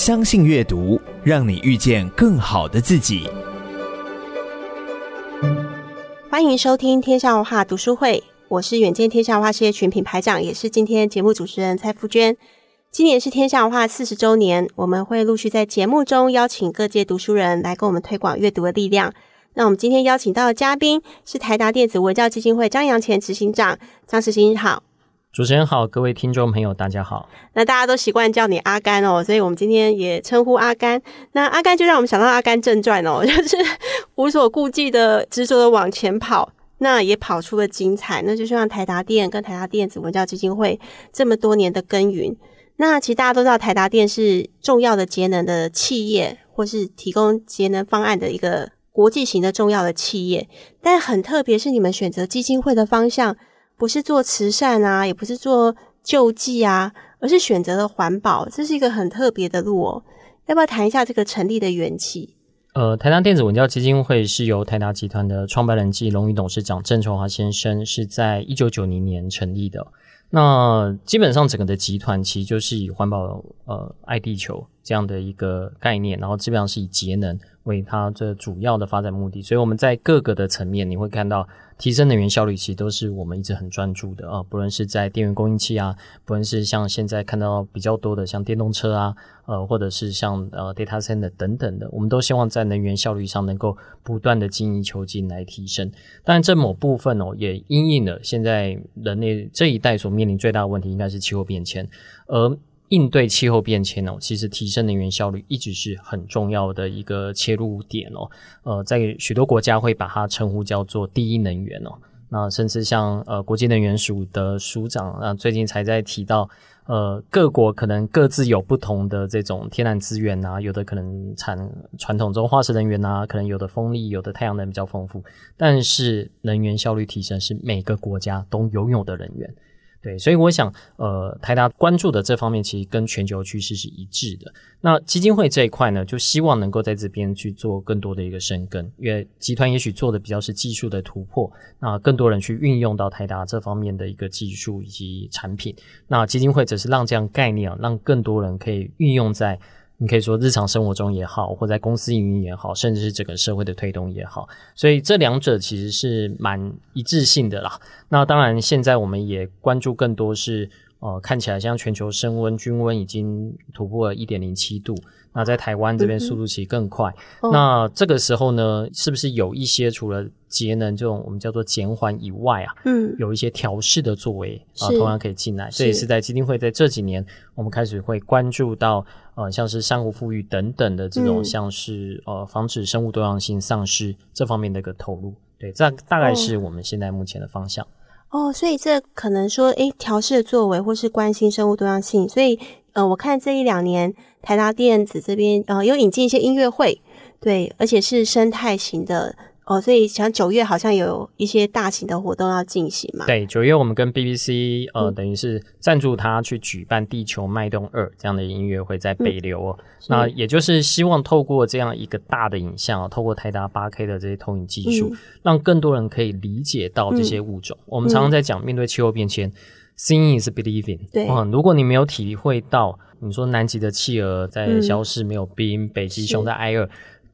相信阅读，让你遇见更好的自己。欢迎收听天下文化读书会，我是远见天下文化事业群品牌长，也是今天节目主持人蔡富娟。今年是天下文化四十周年，我们会陆续在节目中邀请各界读书人来跟我们推广阅读的力量。那我们今天邀请到的嘉宾是台达电子文教基金会张扬前执行长张世新，好。主持人好，各位听众朋友大家好。那大家都习惯叫你阿甘哦，所以我们今天也称呼阿甘。那阿甘就让我们想到《阿甘正传》哦，就是无所顾忌的执着的往前跑，那也跑出了精彩。那就像台达电跟台达电子文教基金会这么多年的耕耘。那其实大家都知道，台达电是重要的节能的企业，或是提供节能方案的一个。国际型的重要的企业，但很特别是你们选择基金会的方向，不是做慈善啊，也不是做救济啊，而是选择了环保，这是一个很特别的路哦。要不要谈一下这个成立的缘起？呃，台达电子文教基金会是由台达集团的创办人暨荣誉董事长郑崇华先生是在一九九零年成立的。那基本上整个的集团其实就是以环保、呃爱地球这样的一个概念，然后基本上是以节能。为它这主要的发展目的，所以我们在各个的层面，你会看到提升能源效率，其实都是我们一直很专注的啊。不论是在电源供应器啊，不论是像现在看到比较多的像电动车啊，呃，或者是像呃 data center 等等的，我们都希望在能源效率上能够不断的精益求精来提升。当然，这某部分哦，也因应了现在人类这一代所面临最大的问题，应该是气候变迁，而。应对气候变迁哦，其实提升能源效率一直是很重要的一个切入点哦。呃，在许多国家会把它称呼叫做第一能源哦。那甚至像呃国际能源署的署长，那最近才在提到，呃各国可能各自有不同的这种天然资源啊，有的可能产传统中化石能源啊，可能有的风力，有的太阳能比较丰富，但是能源效率提升是每个国家都拥有的能源。对，所以我想，呃，台达关注的这方面其实跟全球趋势是一致的。那基金会这一块呢，就希望能够在这边去做更多的一个深耕，因为集团也许做的比较是技术的突破，那更多人去运用到台达这方面的一个技术以及产品。那基金会则是让这样概念啊，让更多人可以运用在。你可以说日常生活中也好，或在公司营运也好，甚至是整个社会的推动也好，所以这两者其实是蛮一致性的啦。那当然，现在我们也关注更多是，呃，看起来像全球升温均温已经突破了一点零七度。那在台湾这边速度其实更快，嗯，那这个时候呢，是不是有一些除了节能这种我们叫做减缓以外啊，嗯，有一些调试的作为啊，同样可以进来。这也是在基金会在这几年，我们开始会关注到呃，像是珊瑚富裕等等的这种，像是、嗯、呃防止生物多样性丧失这方面的一个投入。对，这大概是我们现在目前的方向。哦，哦所以这可能说，诶，调试的作为或是关心生物多样性，所以。呃，我看这一两年台达电子这边呃有引进一些音乐会，对，而且是生态型的哦，所以像九月好像有一些大型的活动要进行嘛。对，九月我们跟 BBC 呃、嗯、等于是赞助他去举办《地球脉动二》这样的音乐会，在北流哦、嗯。那也就是希望透过这样一个大的影像，透过泰达八 K 的这些投影技术、嗯，让更多人可以理解到这些物种。嗯、我们常常在讲面对气候变迁。Seeing is believing。对，如果你没有体会到，你说南极的企鹅在消失，没有冰，嗯、北极熊在挨饿。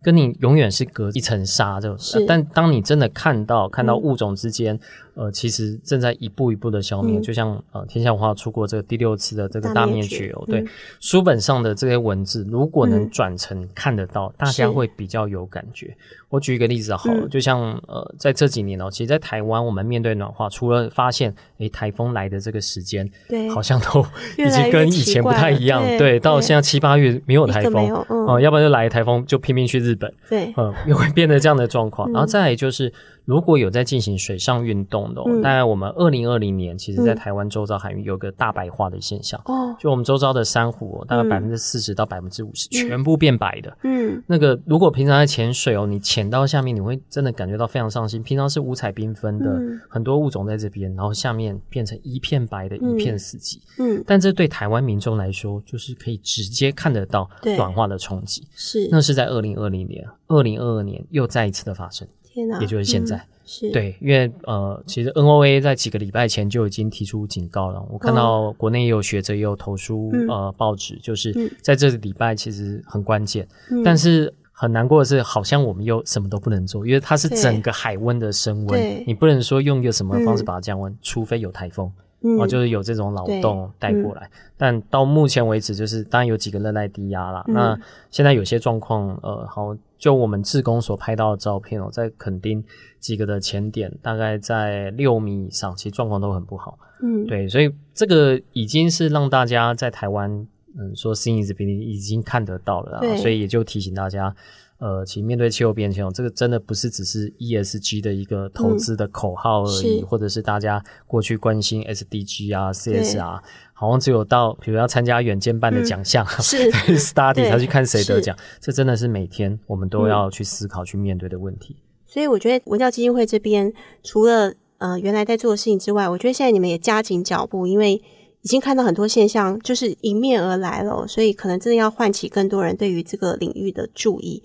跟你永远是隔一层纱，这种。但当你真的看到看到物种之间、嗯，呃，其实正在一步一步的消灭。嗯、就像呃，天下文化出过这个第六次的这个大灭绝哦，对、嗯，书本上的这些文字，如果能转成看得到、嗯，大家会比较有感觉。我举一个例子好了，嗯、就像呃，在这几年哦，其实，在台湾我们面对暖化，除了发现诶台风来的这个时间，对，好像都已经跟以前不太一样。对，对到现在七八月没有台风，哦、嗯呃，要不然就来台风就拼命去日本，对，嗯，又会变得这样的状况、嗯。然后再来就是。如果有在进行水上运动的、嗯，大概我们二零二零年，其实在台湾周遭海域有个大白化的现象。哦、嗯，就我们周遭的珊瑚，大概百分之四十到百分之五十全部变白的。嗯，那个如果平常在潜水哦，你潜到下面，你会真的感觉到非常伤心。平常是五彩缤纷的、嗯、很多物种在这边，然后下面变成一片白的一片死寂。嗯，但这对台湾民众来说，就是可以直接看得到暖化的冲击。是，那是在二零二零年，二零二二年又再一次的发生。也就是现在，是对，因为呃，其实 NOA 在几个礼拜前就已经提出警告了。我看到国内也有学者也有投书、嗯、呃报纸，就是在这个礼拜其实很关键。嗯、但是很难过的是，好像我们又什么都不能做，因为它是整个海温的升温，你不能说用一个什么方式把它降温，嗯、除非有台风。哦、嗯，就是有这种扰动带过来，嗯、但到目前为止，就是当然有几个热带低压啦。嗯、那现在有些状况，呃，好，就我们志工所拍到的照片哦，在垦丁几个的前点，大概在六米以上，其实状况都很不好。嗯，对，所以这个已经是让大家在台湾，嗯，说 seeing is believing 已经看得到了啊，所以也就提醒大家。呃，其实面对气候变迁，这个真的不是只是 ESG 的一个投资的口号而已，嗯、或者是大家过去关心 SDG 啊、CSR，好像只有到比如要参加远见办的奖项，嗯、是 study 才去看谁得奖，这真的是每天我们都要去思考、去面对的问题。所以我觉得文教基金会这边除了呃原来在做的事情之外，我觉得现在你们也加紧脚步，因为。已经看到很多现象，就是迎面而来了，所以可能真的要唤起更多人对于这个领域的注意。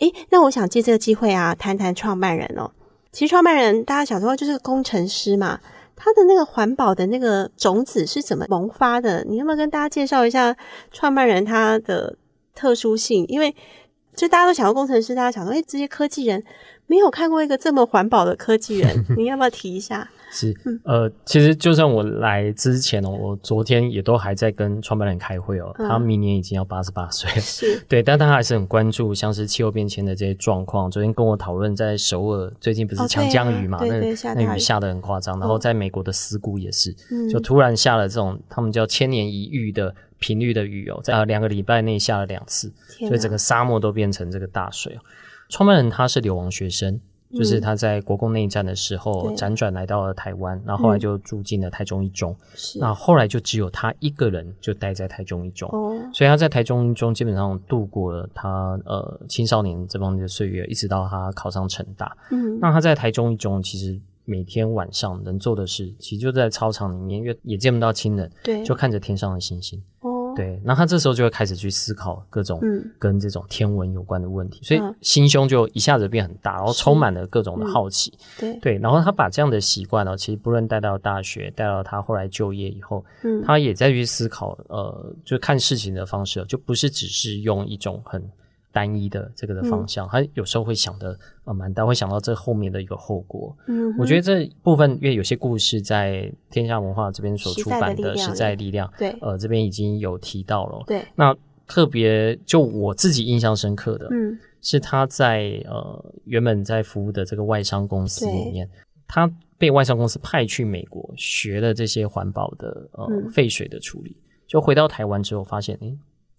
诶，那我想借这个机会啊，谈谈创办人哦。其实创办人大家想说就是工程师嘛，他的那个环保的那个种子是怎么萌发的？你要不要跟大家介绍一下创办人他的特殊性？因为就大家都想到工程师，大家想说，诶，这些科技人没有看过一个这么环保的科技人，你要不要提一下？是，呃，其实就算我来之前哦，我昨天也都还在跟创办人开会哦，嗯、他明年已经要八十八岁了，是 对，但他还是很关注像是气候变迁的这些状况。昨天跟我讨论，在首尔最近不是强降雨嘛，那那雨下得很夸张，然后在美国的斯谷也是，嗯、就突然下了这种他们叫千年一遇的频率的雨哦，在呃两个礼拜内下了两次，所以整个沙漠都变成这个大水哦。创办人他是流亡学生。就是他在国共内战的时候辗转来到了台湾，然后后来就住进了台中一中。是，那后来就只有他一个人就待在台中一中。哦，所以他在台中一中基本上度过了他呃青少年这方面的岁月，一直到他考上成大。嗯，那他在台中一中其实每天晚上能做的事，其实就在操场里面，因为也见不到亲人，对，就看着天上的星星。对，那他这时候就会开始去思考各种跟这种天文有关的问题，嗯、所以心胸就一下子变很大，然后充满了各种的好奇。嗯、对对，然后他把这样的习惯呢，其实不论带到大学，带到他后来就业以后，嗯，他也在去思考，呃，就看事情的方式，就不是只是用一种很。单一的这个的方向，嗯、他有时候会想的呃蛮大，会想到这后面的一个后果。嗯，我觉得这部分因为有些故事在天下文化这边所出版的实在力量，对，呃，这边已经有提到了。对，那特别就我自己印象深刻的，嗯，是他在呃原本在服务的这个外商公司里面，他被外商公司派去美国学了这些环保的呃、嗯、废水的处理，就回到台湾之后发现，诶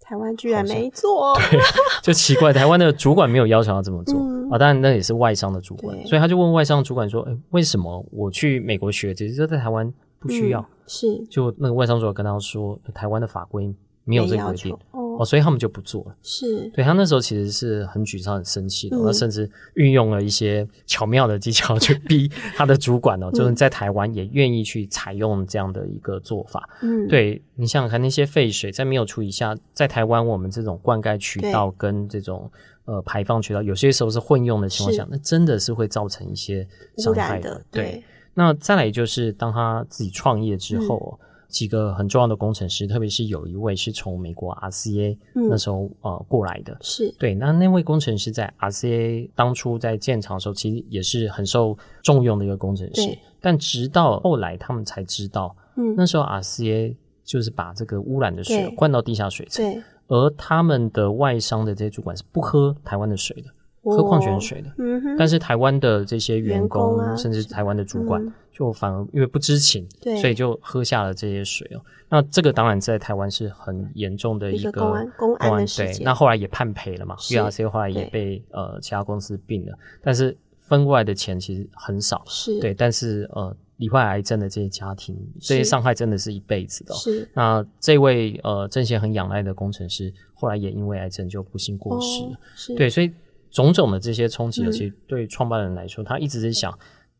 台湾居然没做，对，就奇怪。台湾的主管没有要求要这么做、嗯、啊，当然那也是外商的主管，所以他就问外商主管说：“哎、欸，为什么我去美国学，只是在台湾不需要？”嗯、是，就那个外商主管跟他说：“台湾的法规没有这个规定。”哦，所以他们就不做了。是，对，他那时候其实是很沮丧、很生气的，他、嗯、甚至运用了一些巧妙的技巧去逼他的主管哦，就是在台湾也愿意去采用这样的一个做法。嗯，对，你想想看，那些废水在没有处理下，在台湾我们这种灌溉渠道跟这种呃排放渠道，有些时候是混用的情况下，那真的是会造成一些伤害的。对，对，那再来就是当他自己创业之后。嗯几个很重要的工程师，特别是有一位是从美国 RCA 那时候、嗯、呃过来的，是对。那那位工程师在 RCA 当初在建厂的时候，其实也是很受重用的一个工程师。对但直到后来，他们才知道，嗯，那时候 RCA 就是把这个污染的水灌到地下水层，对。而他们的外商的这些主管是不喝台湾的水的。喝矿泉水的，嗯，但是台湾的这些员工，员工啊、甚至台湾的主管，就反而因为不知情，所以就喝下了这些水哦。那这个当然在台湾是很严重的一个公安公安的事件。那后来也判赔了嘛，URC 后来也被呃其他公司并了，但是分过来的钱其实很少，是对。但是呃，罹患癌症的这些家庭，这些伤害真的是一辈子的。是。那这位呃郑贤很仰赖的工程师，后来也因为癌症就不幸过世了。是。对，所以。种种的这些冲击，其实对创办人来说，嗯、他一直在想：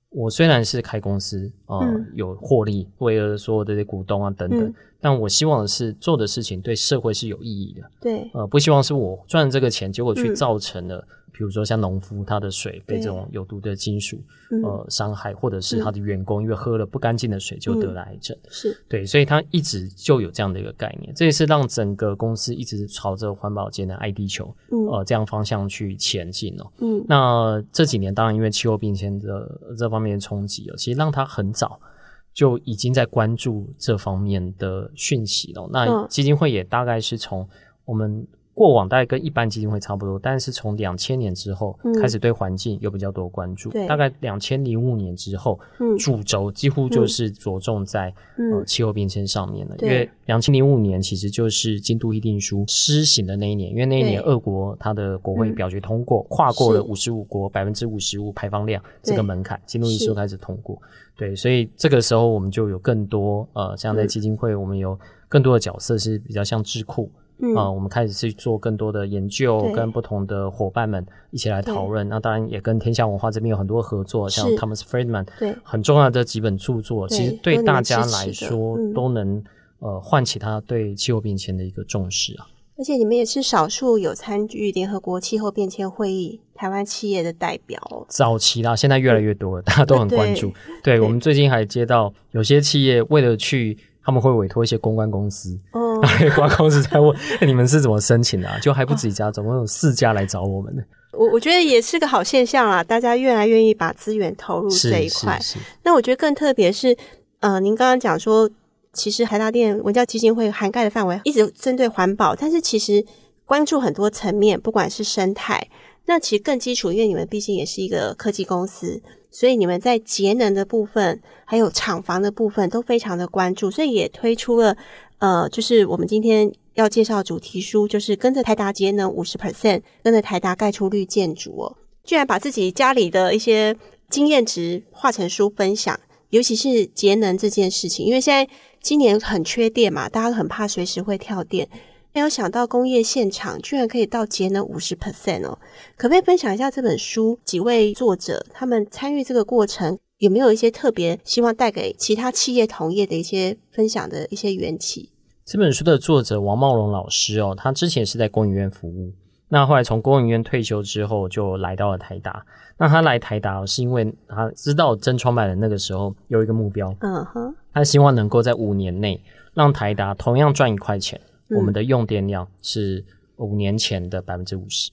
我虽然是开公司啊，呃嗯、有获利，为了所有的这些股东啊等等，嗯、但我希望的是做的事情对社会是有意义的。对，呃，不希望是我赚这个钱，结果去造成了，比如说像农夫他的水被这种有毒的金属呃伤害，或者是他的员工因为喝了不干净的水就得了癌症，是。对，所以他一直就有这样的一个概念，这也是让整个公司一直朝着环保节能爱地球呃这样方向去前进哦。嗯，那这几年当然因为气候变迁的这方面的冲击哦，其实让他很早就已经在关注这方面的讯息了。那基金会也大概是从我们。过往大概跟一般基金会差不多，但是从两千年之后开始对环境有比较多关注。嗯、大概两千零五年之后，嗯、主轴几乎就是着重在、嗯、呃气候变迁上面了。嗯、因为两千零五年其实就是京都议定书施行的那一年，因为那一年俄国它的国会表决通过，跨过了五十五国百分之五十五排放量这个门槛，京都议定书开始通过。对，所以这个时候我们就有更多呃，像在基金会，我们有更多的角色是比较像智库。嗯、呃，我们开始去做更多的研究，跟不同的伙伴们一起来讨论。那当然也跟天下文化这边有很多合作，像 Thomas Friedman 对很重要的几本著作，其实对大家来说都能呃唤起他对气候变迁的一个重视啊。而且你们也是少数有参与联合国气候变迁会议台湾企业的代表。早期啦，现在越来越多了，大家都很关注。对，我们最近还接到有些企业为了去。他们会委托一些公关公司，哦，公关公司在问、欸、你们是怎么申请的啊？就还不止一家，总共有四家来找我们的。我我觉得也是个好现象啦，大家越来越愿意把资源投入这一块。那我觉得更特别是，呃，您刚刚讲说，其实海大电文教基金会涵盖的范围一直针对环保，但是其实关注很多层面，不管是生态，那其实更基础，因为你们毕竟也是一个科技公司。所以你们在节能的部分，还有厂房的部分都非常的关注，所以也推出了呃，就是我们今天要介绍主题书，就是跟着台达节能五十 percent，跟着台达盖出绿建筑哦，居然把自己家里的一些经验值化成书分享，尤其是节能这件事情，因为现在今年很缺电嘛，大家都很怕随时会跳电。没有想到工业现场居然可以到节能五十 percent 哦，可不可以分享一下这本书几位作者他们参与这个过程有没有一些特别希望带给其他企业同业的一些分享的一些缘起？这本书的作者王茂荣老师哦，他之前是在工研院服务，那后来从工研院退休之后就来到了台达。那他来台达是因为他知道真创办人那个时候有一个目标，嗯哼，他希望能够在五年内让台达同样赚一块钱。我们的用电量是五年前的百分之五十，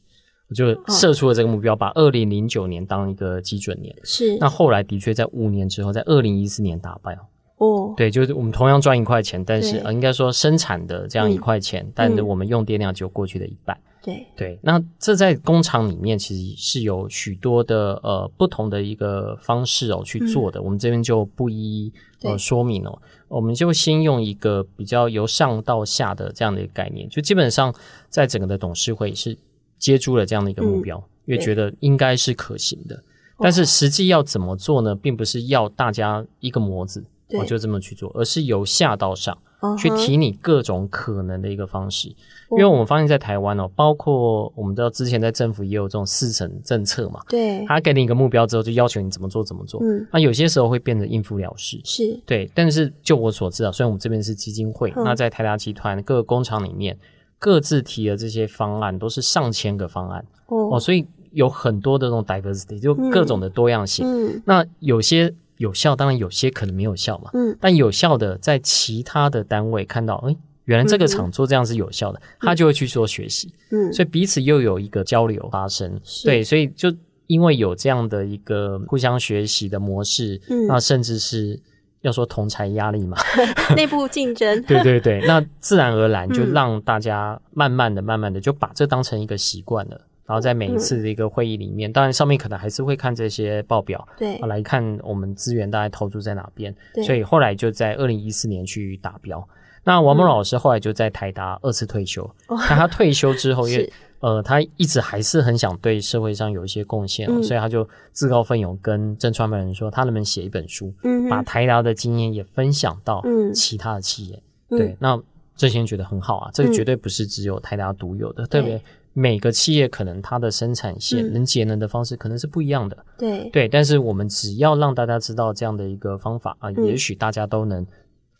我就设出了这个目标，把二零零九年当一个基准年。是，那后来的确在五年之后，在二零一四年打败。哦，对，就是我们同样赚一块钱，但是呃，应该说生产的这样一块钱，但是我们用电量只有过去的一半。对对，那这在工厂里面其实是有许多的呃不同的一个方式哦去做的，我们这边就不一一呃说明哦。我们就先用一个比较由上到下的这样的一个概念，就基本上在整个的董事会是接住了这样的一个目标，嗯、因为觉得应该是可行的。但是实际要怎么做呢？并不是要大家一个模子，我就这么去做，而是由下到上。去提你各种可能的一个方式，因为我们发现，在台湾哦，包括我们知道之前在政府也有这种四层政策嘛，对，他给你一个目标之后，就要求你怎么做怎么做，嗯，那有些时候会变得应付了事，是。对，但是就我所知啊，虽然我们这边是基金会，那在台达集团各个工厂里面，各自提的这些方案都是上千个方案。哦，所以有很多的这种 diversity，就各种的多样性，嗯，那有些。有效，当然有些可能没有效嘛。嗯，但有效的，在其他的单位看到，哎，原来这个厂做这样是有效的，嗯、他就会去做学习。嗯，所以彼此又有一个交流发生。是对，所以就因为有这样的一个互相学习的模式，嗯，那甚至是要说同才压力嘛，内部竞争。对对对，那自然而然就让大家慢慢的、慢慢的就把这当成一个习惯了。然后在每一次的一个会议里面，嗯、当然上面可能还是会看这些报表，对，来看我们资源大概投注在哪边。对，所以后来就在二零一四年去达标。那王梦老师后来就在台达二次退休。那、嗯、他退休之后，因为呃，他一直还是很想对社会上有一些贡献、哦，嗯、所以他就自告奋勇跟曾创办人说，他能不能写一本书，嗯，把台达的经验也分享到其他的企业。嗯、对，那这些人觉得很好啊，这个绝对不是只有台达独有的，嗯、特别。每个企业可能它的生产线能节能的方式可能是不一样的，嗯、对。对，但是我们只要让大家知道这样的一个方法啊，嗯、也许大家都能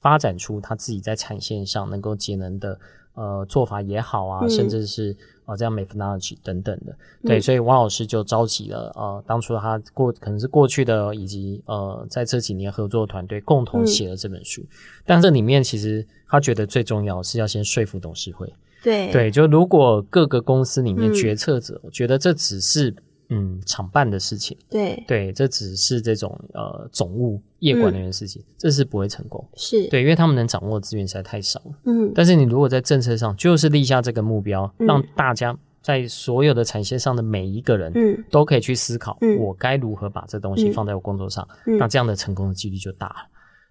发展出他自己在产线上能够节能的呃做法也好啊，嗯、甚至是啊这样 methodology 等等的。嗯、对，所以王老师就召集了呃当初他过可能是过去的以及呃在这几年合作团队共同写了这本书。嗯、但这里面其实他觉得最重要是要先说服董事会。对。对，就如果各个公司里面决策者觉得这只是嗯厂办的事情，对。对，这只是这种呃总务业管人员的事情，嗯、这是不会成功。是。对，因为他们能掌握的资源实在太少了。嗯，但是你如果在政策上就是立下这个目标，嗯、让大家在所有的产线上的每一个人，嗯，都可以去思考，嗯、我该如何把这东西放在我工作上，嗯、那这样的成功的几率就大了。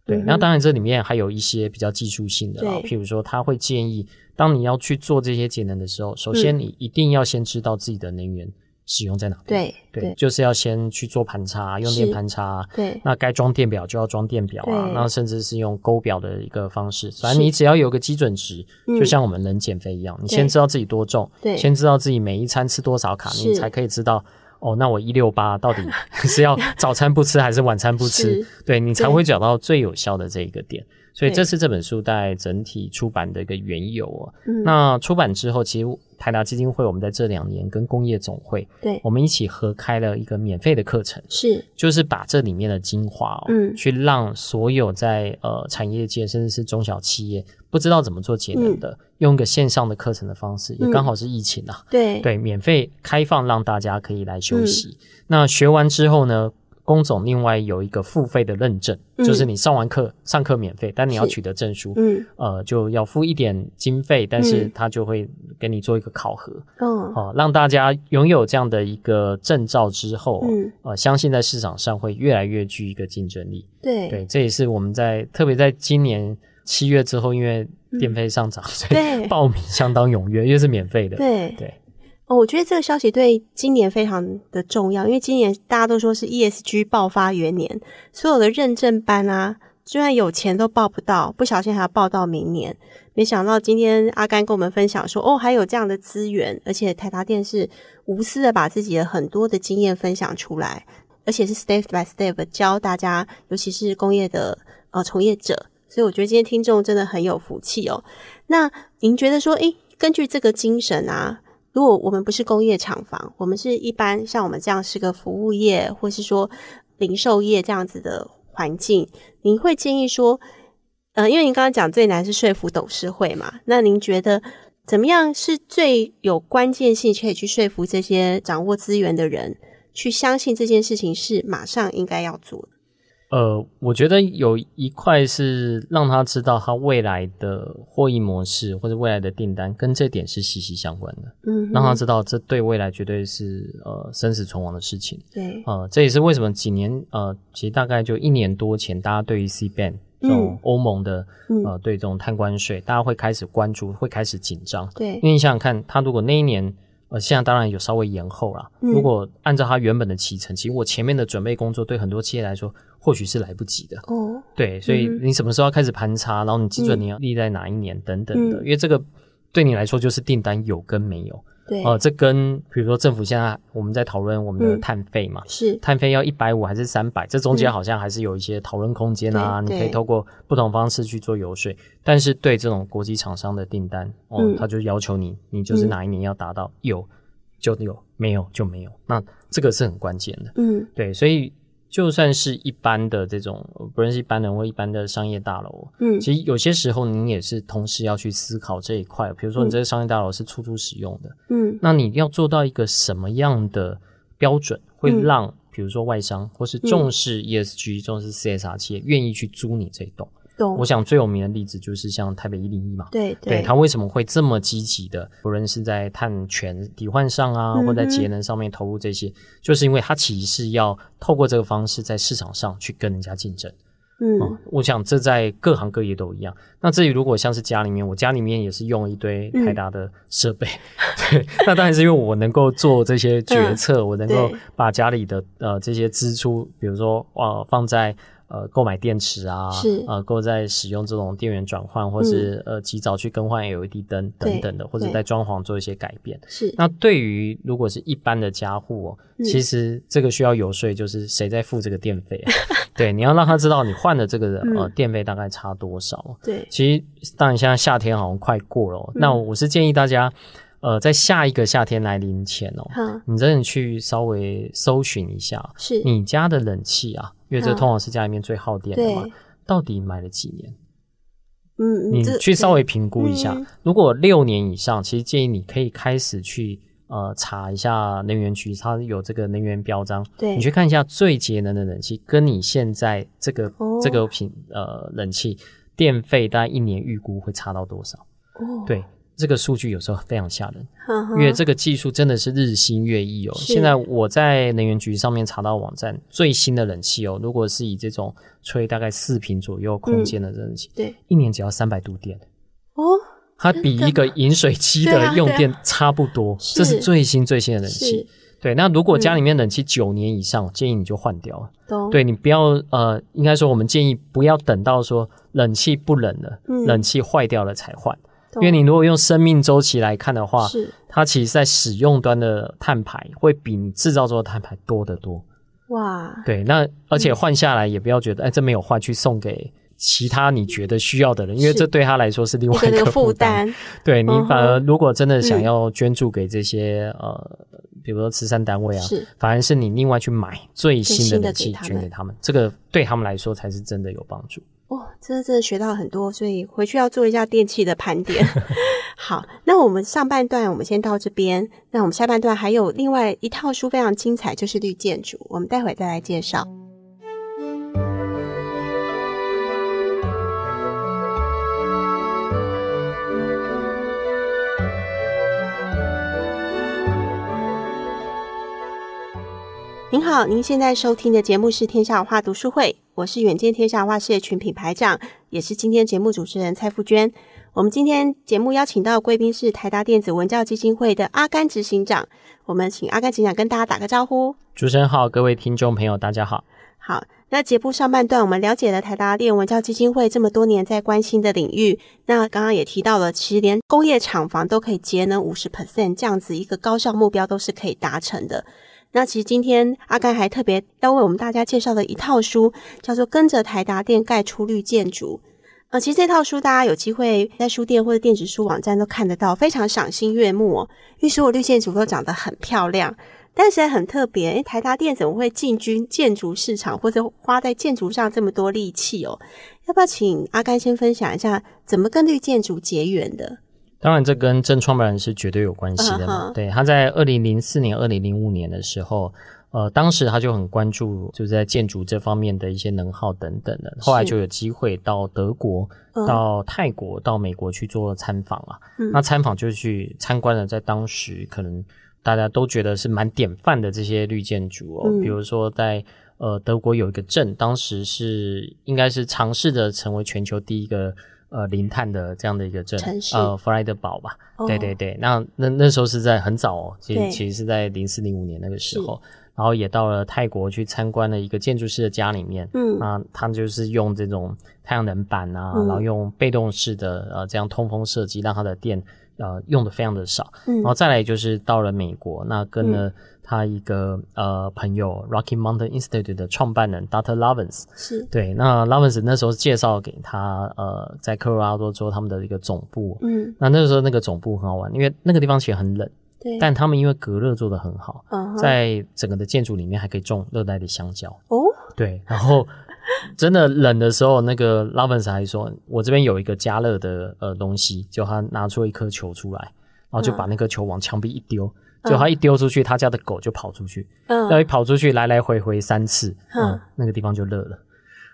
对，嗯、那当然这里面还有一些比较技术性的啦，譬如说他会建议。当你要去做这些节能的时候，首先你一定要先知道自己的能源使用在哪里。对对，就是要先去做盘查，用电盘查。对，那该装电表就要装电表啊，那甚至是用勾表的一个方式。反正你只要有个基准值，就像我们人减肥一样，你先知道自己多重，对，先知道自己每一餐吃多少卡，你才可以知道哦，那我一六八到底 是要早餐不吃还是晚餐不吃？对，你才会找到最有效的这一个点。所以这是这本书在整体出版的一个缘由啊。嗯、那出版之后，其实台达基金会我们在这两年跟工业总会，对，我们一起合开了一个免费的课程，是，就是把这里面的精华哦，嗯，去让所有在呃产业界甚至是中小企业不知道怎么做节能的，嗯、用一个线上的课程的方式，也刚好是疫情啊，对、嗯、对，免费开放让大家可以来休息。嗯、那学完之后呢？工总另外有一个付费的认证，嗯、就是你上完课，上课免费，但你要取得证书，嗯，呃，就要付一点经费，但是他就会给你做一个考核，嗯，好、呃，让大家拥有这样的一个证照之后，嗯，呃，相信在市场上会越来越具一个竞争力，对，对，这也是我们在特别在今年七月之后，因为电费上涨，嗯、所以报名相当踊跃，因为是免费的，对，对。哦，我觉得这个消息对今年非常的重要，因为今年大家都说是 ESG 爆发元年，所有的认证班啊，就算有钱都报不到，不小心还要报到明年。没想到今天阿甘跟我们分享说，哦，还有这样的资源，而且台达电是无私的把自己的很多的经验分享出来，而且是 step by step 教大家，尤其是工业的呃从业者，所以我觉得今天听众真的很有福气哦。那您觉得说，诶，根据这个精神啊？如果我们不是工业厂房，我们是一般像我们这样是个服务业，或是说零售业这样子的环境，您会建议说，呃，因为您刚刚讲最难是说服董事会嘛，那您觉得怎么样是最有关键性，可以去说服这些掌握资源的人，去相信这件事情是马上应该要做的？呃，我觉得有一块是让他知道他未来的获益模式或者未来的订单跟这点是息息相关的，嗯哼，让他知道这对未来绝对是呃生死存亡的事情，对，呃，这也是为什么几年呃，其实大概就一年多前，大家对于 CBAM 这种欧盟的、嗯、呃对这种碳关税，大家会开始关注，会开始紧张，对，因为你想想看，他如果那一年呃现在当然有稍微延后啦，嗯、如果按照它原本的启程，其实我前面的准备工作对很多企业来说。或许是来不及的哦，对，所以你什么时候要开始盘查，然后你基准你要立在哪一年等等的，因为这个对你来说就是订单有跟没有，对，呃，这跟比如说政府现在我们在讨论我们的碳费嘛，是。碳费要一百五还是三百，这中间好像还是有一些讨论空间啊，你可以透过不同方式去做游说，但是对这种国际厂商的订单，哦，他就要求你，你就是哪一年要达到，有就有，没有就没有，那这个是很关键的，嗯，对，所以。就算是一般的这种，不论是一般人或一般的商业大楼，嗯，其实有些时候您也是同时要去思考这一块。比如说，你这个商业大楼是出租使用的，嗯，那你要做到一个什么样的标准，会让比如说外商或是重视 ESG、重视 CSR 企业愿意去租你这一栋？我想最有名的例子就是像台北一零一嘛，对对，他为什么会这么积极的，不论是在碳权抵换上啊，或在节能上面投入这些，就是因为他其实是要透过这个方式在市场上去跟人家竞争。嗯，我想这在各行各业都一样。那至于如果像是家里面，我家里面也是用一堆台达的设备，对，那当然是因为我能够做这些决策，我能够把家里的呃这些支出，比如说呃放在。呃，购买电池啊，是。呃，购在使用这种电源转换，或是、嗯、呃，及早去更换 LED 灯等等的，或者在装潢做一些改变。是。那对于如果是一般的家户哦，嗯、其实这个需要游说，就是谁在付这个电费啊？对，你要让他知道你换的这个嗯。呃电费大概差多少。对，其实当然现在夏天好像快过了那我是建议大家，呃，在下一个夏天来临前哦，你真的去稍微搜寻一下是，你家的冷气啊，因为这通常是家里面最耗电的嘛对，到底买了几年？嗯，你去稍微评估一下嗯，如果六年以上，其实建议你可以开始去呃查一下能源局，它有这个能源标章，对你去看一下最节能的冷气，跟你现在这个、哦这个品呃冷气电费大概一年预估会差到多少？哦，对，这个数据有时候非常吓人，呵呵，因为这个技术真的是日新月异哦。是。现在我在能源局上面查到网站最新的冷气哦，如果是以这种吹大概四平左右空间的冷气，对。一年只要三百度电。哦，它比一个饮水机的用电差不多，是。这是最新最新的冷气。是。对，那如果家里面冷气九年以上，建议你就换掉了。对你不要呃，应该说我们建议不要等到说冷气不冷了，嗯。冷气坏掉了才换，因懂，为你如果用生命周期来看的话，是。它其实在使用端的碳排会比你制造中的碳排多得多。哇，对，那而且换下来也不要觉得，哎，这没有换，去送给其他你觉得需要的人，因为是。这对他来说是另外一个那个负负担，对你反而如果真的想要捐助给这些、呃，比如说慈善单位啊，反而是你另外去买最新的冷气最新的给他们。捐给他们，这个对他们来说才是真的有帮助。哇，真的真的学到很多，所以回去要做一下电器的盘点。好，那我们上半段我们先到这边，那我们下半段还有另外一套书非常精彩，就是绿建筑，我们待会再来介绍。您好，您现在收听的节目是天下文化读书会，我是远见天下文化事业群品牌长，也是今天节目主持人蔡富娟。我们今天节目邀请到的贵宾是台达电子文教基金会的阿甘执行长，我们请阿甘执行长跟大家打个招呼。主持人好，各位听众朋友，大家好。好，那节目上半段我们了解了台达电文教基金会这么多年在关心的领域，那刚刚也提到了，其实连工业厂房都可以节能五十 percent 这样子一个高效目标都是可以达成的。那其实今天阿甘还特别要为我们大家介绍的一套书，叫做《跟着台达电盖出绿建筑》。呃，其实这套书大家有机会在书店或者电子书网站都看得到，非常赏心悦目哦。因为所有绿建筑都长得很漂亮，但是也很特别。诶，台达电怎么会进军建筑市场，或者花在建筑上这么多力气哦？要不要请阿甘先分享一下，怎么跟绿建筑结缘的？当然，这跟正创办人是绝对有关系的嘛。对，他在二零零四年、二零零五年的时候，呃，当时他就很关注，就是在建筑这方面的一些能耗等等的。后来就有机会到德国、嗯到泰国、到美国去做参访啊。嗯那参访就去参观了，在当时可能大家都觉得是蛮典范的这些绿建筑哦，嗯比如说在呃德国有一个镇，当时是应该是尝试着成为全球第一个。呃，零碳的这样的一个镇，呃，弗莱德堡吧，哦。对对对，那那那时候是在很早哦，其实其实是在零四零五年那个时候，然后也到了泰国去参观了一个建筑师的家里面，嗯。那他就是用这种太阳能板啊，嗯。然后用被动式的呃这样通风设计，让他的电呃用的非常的少，嗯。然后再来就是到了美国，那跟了他一个、呃朋友 Rocky Mountain Institute 的创办人 Dr. Lovins。是对，那 Lovins 那时候介绍给他，呃，在科罗拉多州他们的一个总部。嗯，那那个时候那个总部很好玩，因为那个地方其实很冷，对，但他们因为隔热做得很好，在整个的建筑里面还可以种热带的香蕉。哦，对，然后 真的冷的时候，那个 Lovins 还说，我这边有一个加热的呃东西，就他拿出一颗球出来，然后就把那颗球往墙壁一丢。就他一丢出去，他家的狗就跑出去，嗯，要一跑出去来来回回三次，嗯嗯，那个地方就热了。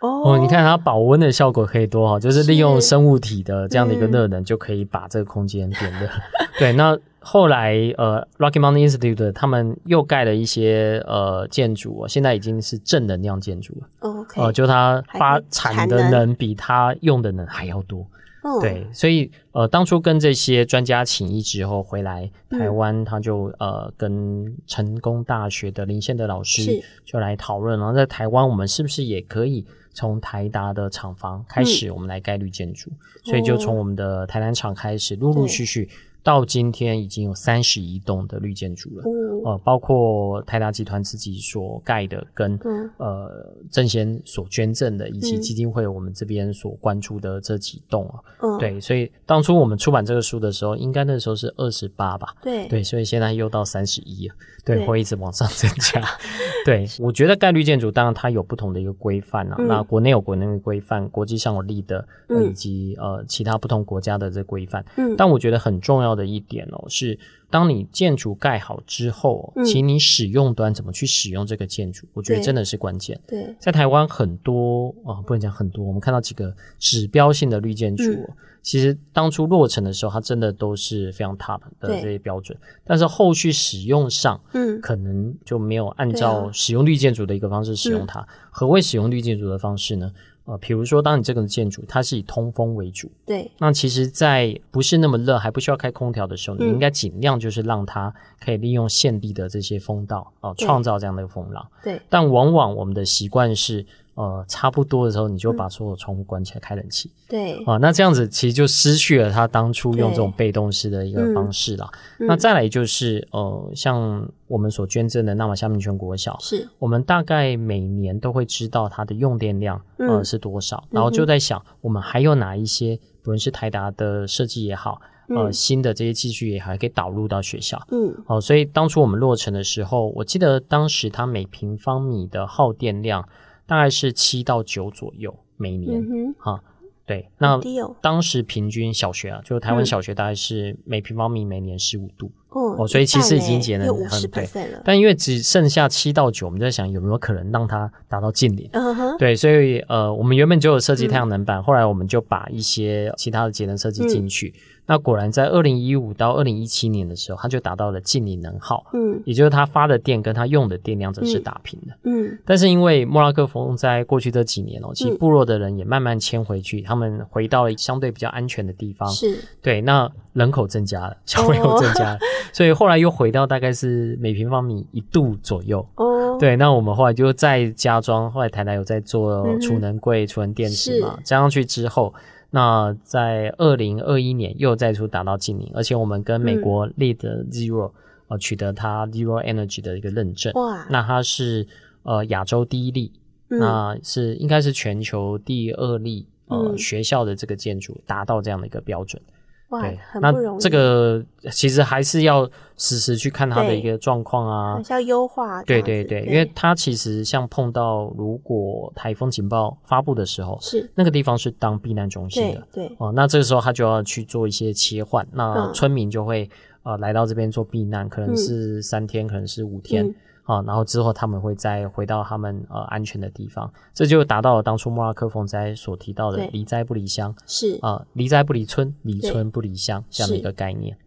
哦哦，你看它保温的效果可以多好，就是利用生物体的这样的一个热能，就可以把这个空间变热。对，那后来呃，Rocky Mountain Institute 他们又盖了一些呃建筑，现在已经是正能量建筑了。，OK，呃，就它发产的能比它用的能还要多。哦，对，所以呃，当初跟这些专家请益之后回来台湾，他就呃跟成功大学的林宪德老师就来讨论，然后在台湾我们是不是也可以从台达的厂房开始，我们来盖绿建筑，所以就从我们的台南厂开始，陆陆续续到今天已经有三十一栋的绿建筑了，哦、呃，包括泰达集团自己所盖的跟，跟、嗯、呃正贤所捐赠的，以及基金会我们这边所关注的这几栋啊，嗯、对，所以当初我们出版这个书的时候，应该那时候是二十八吧，对。对，所以现在又到三十一了，对，会一直往上增加。对，我觉得盖绿建筑当然它有不同的一个规范啊，嗯、那国内有国内的规范，国际上有立的，呃、以及呃其他不同国家的这规范，嗯，但我觉得很重要的一点哦，是当你建筑盖好之后，嗯、其实你使用端怎么去使用这个建筑，我觉得真的是关键。对，在台湾很多啊，不能讲很多，我们看到几个指标性的绿建筑，嗯、其实当初落成的时候，它真的都是非常 top 的这些标准，但是后续使用上，嗯，可能就没有按照使用绿建筑的一个方式使用它。嗯、何谓使用绿建筑的方式呢？呃，比如说，当你这个建筑它是以通风为主，对，那其实，在不是那么热还不需要开空调的时候，嗯、你应该尽量就是让它可以利用现地的这些风道哦，创、呃、造这样的一个风浪。对，但往往我们的习惯是。呃，差不多的时候，你就把所有窗户关起来，开冷气。对，啊，那这样子其实就失去了他当初用这种被动式的一个方式了。嗯、那再来就是，呃，像我们所捐赠的那玛夏民权国小，是我们大概每年都会知道它的用电量，呃，嗯、是多少，然后就在想，我们还有哪一些，不论是台达的设计也好，呃，嗯、新的这些技术也好，可以导入到学校。嗯，哦、呃，所以当初我们落成的时候，我记得当时它每平方米的耗电量。大概是七到九左右每年，嗯、啊，对，那当时平均小学啊，就台湾小学大概是每平方米每年十五度。哦，所以其实已经节能很对，但因为只剩下七到九，我们在想有没有可能让它达到近零。嗯，对，所以呃，我们原本就有设计太阳能板，后来我们就把一些其他的节能设计进去。那果然在二零一五到二零一七年的时候，它就达到了净零能耗。嗯，也就是它发的电跟它用的电量则是打平的。嗯，但是因为莫拉克风在过去这几年哦，其实部落的人也慢慢迁回去，他们回到了相对比较安全的地方。是，对，那人口增加了，小朋友增加了。所以后来又回到大概是每平方米一度左右哦。对，那我们后来就再加装，后来台台有在做储能柜、储能电池嘛，加上去之后，那在二零二一年又再次达到近零，而且我们跟美国 Lead Zero 呃取得它 Zero Energy 的一个认证。哇，那它是呃亚洲第一例，那是应该是全球第二例呃学校的这个建筑达到这样的一个标准。哇，对很不容易。那这个其实还是要实时去看他的一个状况啊，要优化。对对对，对因为它其实像碰到如果台风警报发布的时候，是那个地方是当避难中心的，对，对哦，那这个时候他就要去做一些切换，那村民就会、嗯、呃来到这边做避难，可能是三天，嗯、可能是五天。嗯啊，然后之后他们会再回到他们呃安全的地方，这就达到了当初莫拉克风灾所提到的离灾不离乡，是啊，离灾不离村，离村不离乡这样的一个概念。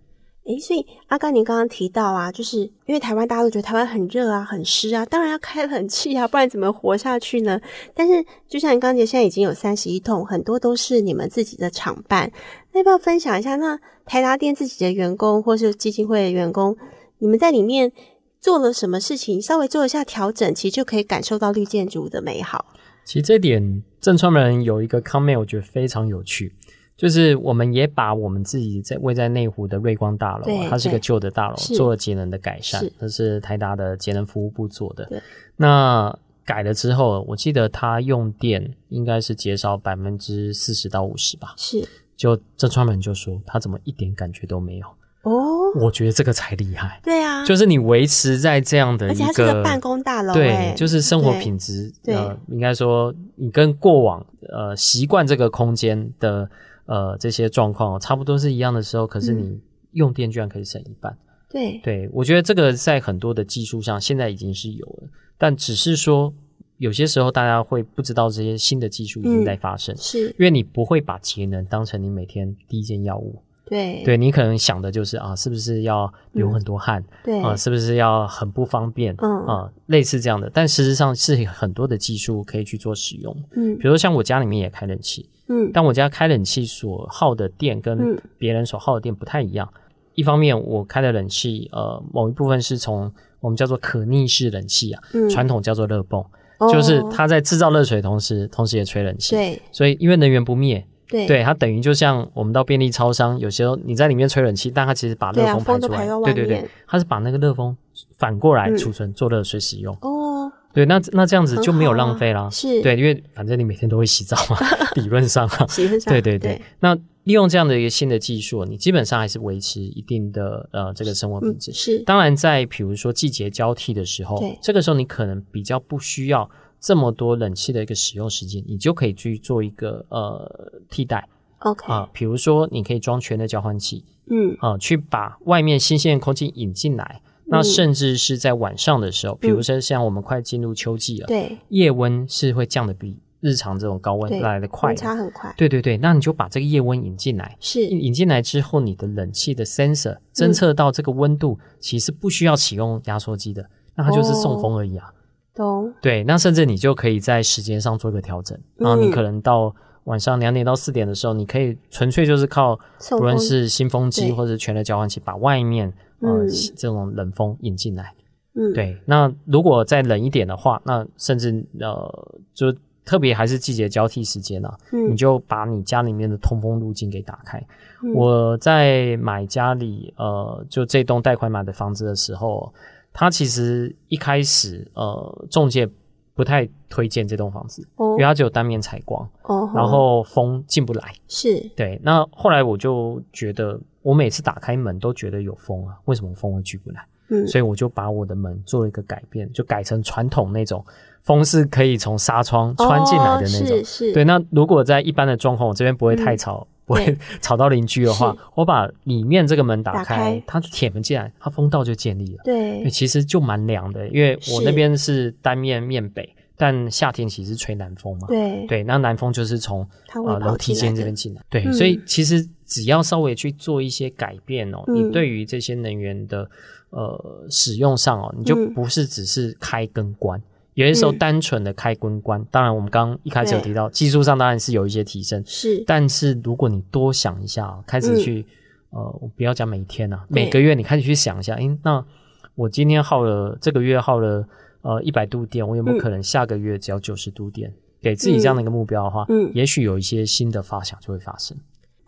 诶，所以阿甘您刚刚提到啊，就是因为台湾大家都觉得台湾很热啊，很湿啊，当然要开冷气啊，不然怎么活下去呢？但是就像您刚刚讲，现在已经有三十一栋，很多都是你们自己的厂办，那要不要分享一下？那台达店自己的员工或是基金会的员工，你们在里面？做了什么事情，稍微做一下调整，其实就可以感受到绿建筑的美好。其实这点郑创办人有一个 comment，我觉得非常有趣，就是我们也把我们自己在位在内湖的瑞光大楼，它是一个旧的大楼，做了节能的改善，这是，是台达的节能服务部做的。对那改了之后，我记得它用电应该是减少百分之四十到五十吧。是，就郑创办人就说他怎么一点感觉都没有。哦，我觉得这个才厉害。对啊，就是你维持在这样的一个，是个办公大楼，对，就是生活品质。对，呃，应该说你跟过往呃习惯这个空间的呃这些状况差不多是一样的时候，可是你用电居然可以省一半。对，对，我觉得这个在很多的技术上现在已经是有了，但只是说有些时候大家会不知道这些新的技术已经在发生，是因为你不会把节能当成你每天第一件要务。对，对你可能想的就是啊，是不是要流很多汗？嗯、对啊，是不是要很不方便？嗯啊，类似这样的。但事实上是很多的技术可以去做使用。嗯，比如说像我家里面也开冷气，嗯，但我家开冷气所耗的电跟别人所耗的电不太一样。嗯、一方面我开的冷气，呃，某一部分是从我们叫做可逆式冷气啊，嗯、传统叫做热泵，哦、就是它在制造热水的同时，同时也吹冷气。对，所以因为能源不灭。对对，它等于就像我们到便利超商，有时候你在里面吹冷气，但它其实把热风排出来，对，啊、对对对，它是把那个热风反过来储存、嗯、做热水使用。哦，对，那那这样子就没有浪费啦。是，对，因为反正你每天都会洗澡嘛，理论上啊，理论上，对对对，对那。利用这样的一个新的技术，你基本上还是维持一定的呃这个生活品质。嗯、是，当然在比如说季节交替的时候，这个时候你可能比较不需要这么多冷气的一个使用时间，你就可以去做一个呃替代。OK 啊，比如说你可以装全的交换器，嗯啊，去把外面新鲜的空气引进来。那甚至是在晚上的时候，嗯、比如说像我们快进入秋季了，对，夜温是会降得比。日常这种高温来的快，差很快。对对对，那你就把这个夜温引进来，是引进来之后，你的冷气的 sensor 侦测到这个温度，嗯、其实不需要启用压缩机的，那它就是送风而已啊。懂、哦。对，那甚至你就可以在时间上做一个调整，然后你可能到晚上两点到四点的时候，你可以纯粹就是靠不论是新风机或者全热交换器，把外面呃、嗯、这种冷风引进来。嗯，对。那如果再冷一点的话，那甚至呃就。特别还是季节交替时间啊，嗯，你就把你家里面的通风路径给打开。嗯，我在买家里呃，就这栋贷款买的房子的时候，它其实一开始呃，中介不太推荐这栋房子，哦，因为它只有单面采光，哦，然后风进不来。是，对。那后来我就觉得，我每次打开门都觉得有风啊，为什么风会进不来？嗯，所以我就把我的门做了一个改变，就改成传统那种。风是可以从纱窗穿进来的那种，哦、是是。对，那如果在一般的状况，我这边不会太吵，嗯、不会 吵到邻居的话，我把里面这个门打开，它铁门进来，它风道就建立了。对，其实就蛮凉的，因为我那边是单面面北，但夏天其实吹南风嘛。对。对，那南风就是从呃楼梯间这边进来。对、嗯，所以其实只要稍微去做一些改变哦，嗯、你对于这些能源的呃使用上哦，你就不是只是开跟关。嗯有些时候单纯的开关关，嗯，当然我们刚刚一开始有提到技术上当然是有一些提升，是。但是如果你多想一下，开始去，嗯、呃，我不要讲每天啊，每个月你开始去想一下，诶，那我今天耗了这个月耗了呃一百度电，我有没有可能下个月只要九十度电，嗯？给自己这样的一个目标的话，嗯，也许有一些新的发想就会发生。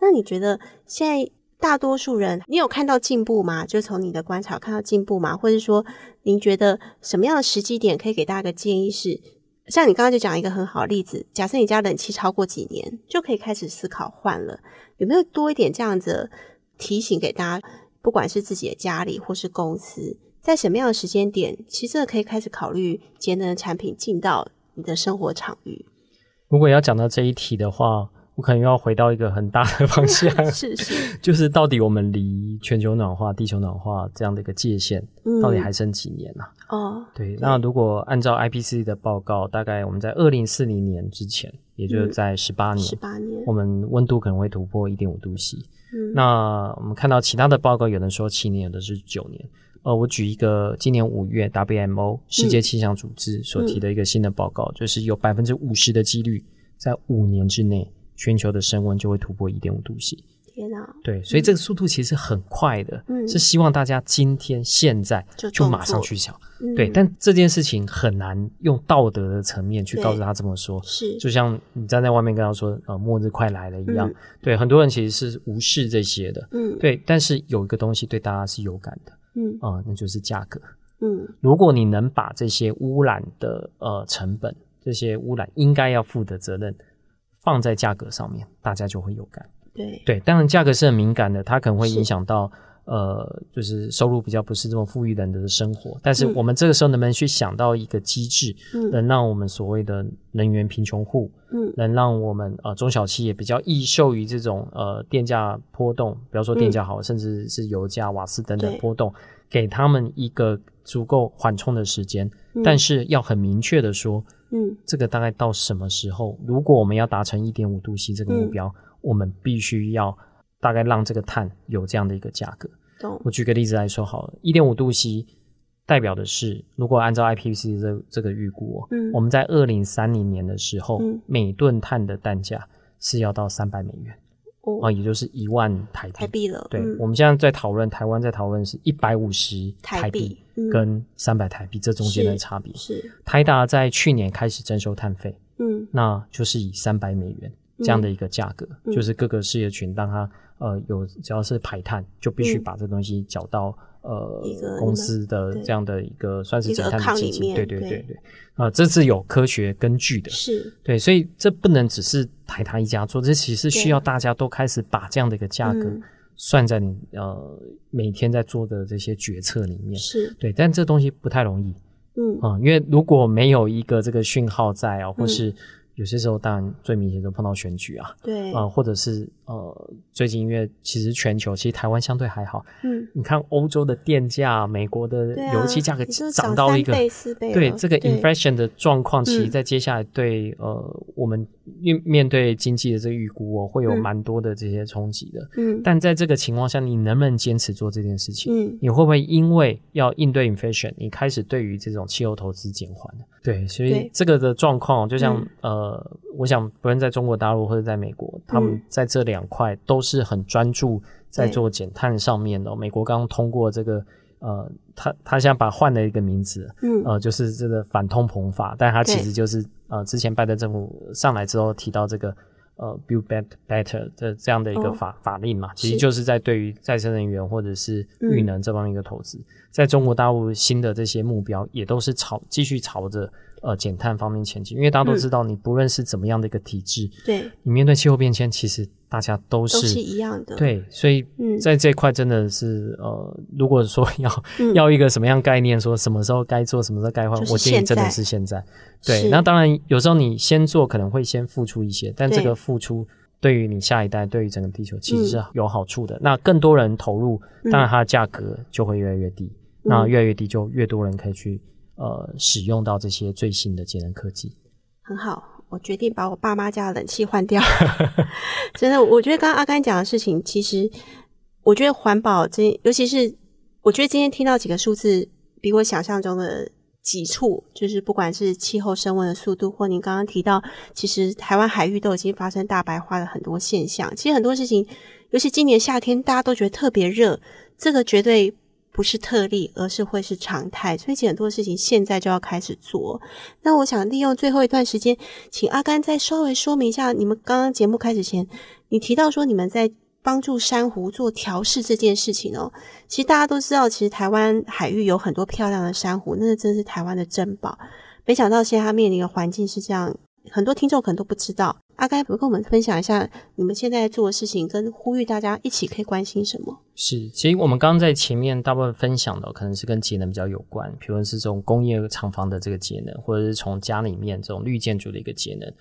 那你觉得现在？大多数人，你有看到进步吗？就从你的观察看到进步吗？或者说，您觉得什么样的时机点可以给大家个建议是？像你刚刚就讲一个很好的例子，假设你家冷气超过几年，就可以开始思考换了。有没有多一点这样子提醒给大家？不管是自己的家里或是公司，在什么样的时间点，其实可以开始考虑节能的产品进到你的生活场域？如果要讲到这一题的话。我可能又要回到一个很大的方向，是 是，就是到底我们离全球暖化、地球暖化这样的一个界限，到底还剩几年呢？啊？哦、嗯，对，那如果按照 IPCC 的报告，大概我们在二零四零年之前，也就是在十八年，十八年，我们温度可能会突破一点五度 C。嗯，那我们看到其他的报告，有人说七年，有的是九年。呃，我举一个今年五月 WMO 世界气象组织所提的一个新的报告，嗯、就是有百分之五十的几率在五年之内。全球的升温就会突破一点五度 C。天哪！对，所以这个速度其实很快的，嗯，是希望大家今天现在就马上去想，嗯，对。但这件事情很难用道德的层面去告诉他这么说，是就像你站在外面跟他说，呃，末日快来了一样，嗯。对，很多人其实是无视这些的，嗯，对。但是有一个东西对大家是有感的，嗯啊，呃，那就是价格，嗯。如果你能把这些污染的呃成本，这些污染应该要负的责任。放在价格上面，大家就会有感。对对，当然价格是很敏感的，它可能会影响到呃，就是收入比较不是这么富裕人的生活。但是我们这个时候能不能去想到一个机制，嗯，能让我们所谓的能源贫穷户，嗯，能让我们呃中小企业比较易受于这种呃电价波动，比方说电价好，嗯，甚至是油价、瓦斯等等波动，给他们一个足够缓冲的时间，嗯。但是要很明确的说。嗯，这个大概到什么时候？如果我们要达成一点五度 C 这个目标，嗯，我们必须要大概让这个碳有这样的一个价格。我举个例子来说好了，一点五度 C 代表的是，如果按照 IPCC 这这个预估，嗯，我们在二零三零年的时候，嗯，每吨碳的单价是要到三百美元。哦，也就是一万台币，台币了。对，嗯、我们现在在讨论，台湾在讨论是一百五十台币跟三百台币、嗯、这中间的差别。是，是台达在去年开始征收碳费，嗯，那就是以三百美元这样的一个价格，嗯、就是各个事业群当它呃有只要是排碳，就必须把这东西缴到、嗯、呃公司的这样的一个算是减碳的基金，对对对对，啊、呃，这是有科学根据的，是。对，所以这不能只是台他一家做，这其实需要大家都开始把这样的一个价格算在你呃每天在做的这些决策里面，是。对，但这东西不太容易，嗯。啊、呃，因为如果没有一个这个讯号在啊，或是、嗯有些时候，当然最明显就碰到选举啊，对，啊、呃，或者是呃，最近因为其实全球，其实台湾相对还好，嗯，你看欧洲的电价，美国的油气价格涨到一个，倍四倍对这个 inflation 的状况，其实在接下来对、嗯、呃我们面面对经济的这个预估哦，会有蛮多的这些冲击的，嗯，但在这个情况下，你能不能坚持做这件事情？嗯，你会不会因为要应对 inflation，你开始对于这种汽油投资减缓？对，所以这个的状况，就像、嗯、呃，我想不论在中国大陆或者在美国，他们在这两块都是很专注在做减碳上面的。美国刚刚通过这个呃，他他现在把换了一个名字，嗯，呃，就是这个反通膨法，但他其实就是呃，之前拜登政府上来之后提到这个呃，Build Back Better 的这样的一个法、哦、法令嘛，其实就是在对于再生能源或者是绿能这方面一个投资。嗯在中国大陆新的这些目标也都是朝继续朝着呃减碳方面前进，因为大家都知道，你不论是怎么样的一个体制，对、嗯，你面对气候变迁，其实大家都是都是一样的，对，所以在这块真的是、嗯、呃，如果说 要、嗯、要一个什么样概念，说什么时候该做，什么时候该换，我建议真的是现在。对，那当然有时候你先做可能会先付出一些，但这个付出对于你下一代，对于整个地球其实是有好处的。嗯、那更多人投入，当然它的价格就会越来越低。那越来越低，就越多人可以去呃使用到这些最新的节能科技。很好，我决定把我爸妈家的冷气换掉。真的，我觉得刚刚阿甘讲的事情，其实我觉得环保这，尤其是我觉得今天听到几个数字，比我想象中的急促，就是不管是气候升温的速度，或您刚刚提到，其实台湾海域都已经发生大白化的很多现象。其实很多事情，尤其今年夏天，大家都觉得特别热，这个绝对。不是特例，而是会是常态，所以很多事情现在就要开始做。那我想利用最后一段时间，请阿甘再稍微说明一下，你们刚刚节目开始前，你提到说你们在帮助珊瑚做调试这件事情哦。其实大家都知道，其实台湾海域有很多漂亮的珊瑚，那真是台湾的珍宝。没想到现在它面临的环境是这样，很多听众可能都不知道。阿甘，不跟我们分享一下你们现在在做的事情，跟呼吁大家一起可以关心什么？是，其实我们刚刚在前面大部分分享的，可能是跟节能比较有关，比如是这种工业厂房的这个节能，或者是从家里面这种绿建筑的一个节能。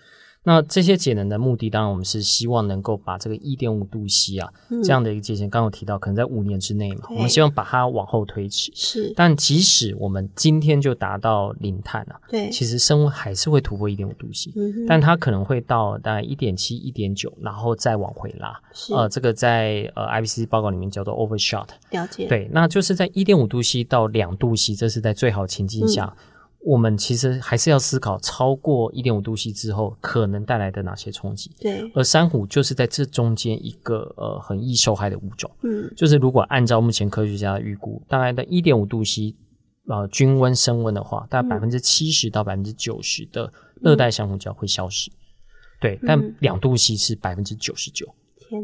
那这些节能的目的，当然我们是希望能够把这个一点五度 C 啊、嗯、这样的一个界限，刚刚有提到，可能在五年之内嘛，我们希望把它往后推迟。是，但即使我们今天就达到零碳啊，对，其实升温还是会突破一点五度 C，嗯，但它可能会到大概一点七、一点九，然后再往回拉。是，呃，这个在呃 IPCC 报告里面叫做 overshot。了解。对，那就是在一点五度 C 到两度 C，这是在最好情境下。嗯我们其实还是要思考超过一点五度 C 之后可能带来的哪些冲击。对，而珊瑚就是在这中间一个呃很易受害的物种。嗯，就是如果按照目前科学家的预估，大概在一点五度 C 呃均温升温的话，大概百分之七十到百分之九十的热带珊瑚礁会消失。嗯、对，但两度 C 是百分之九十九。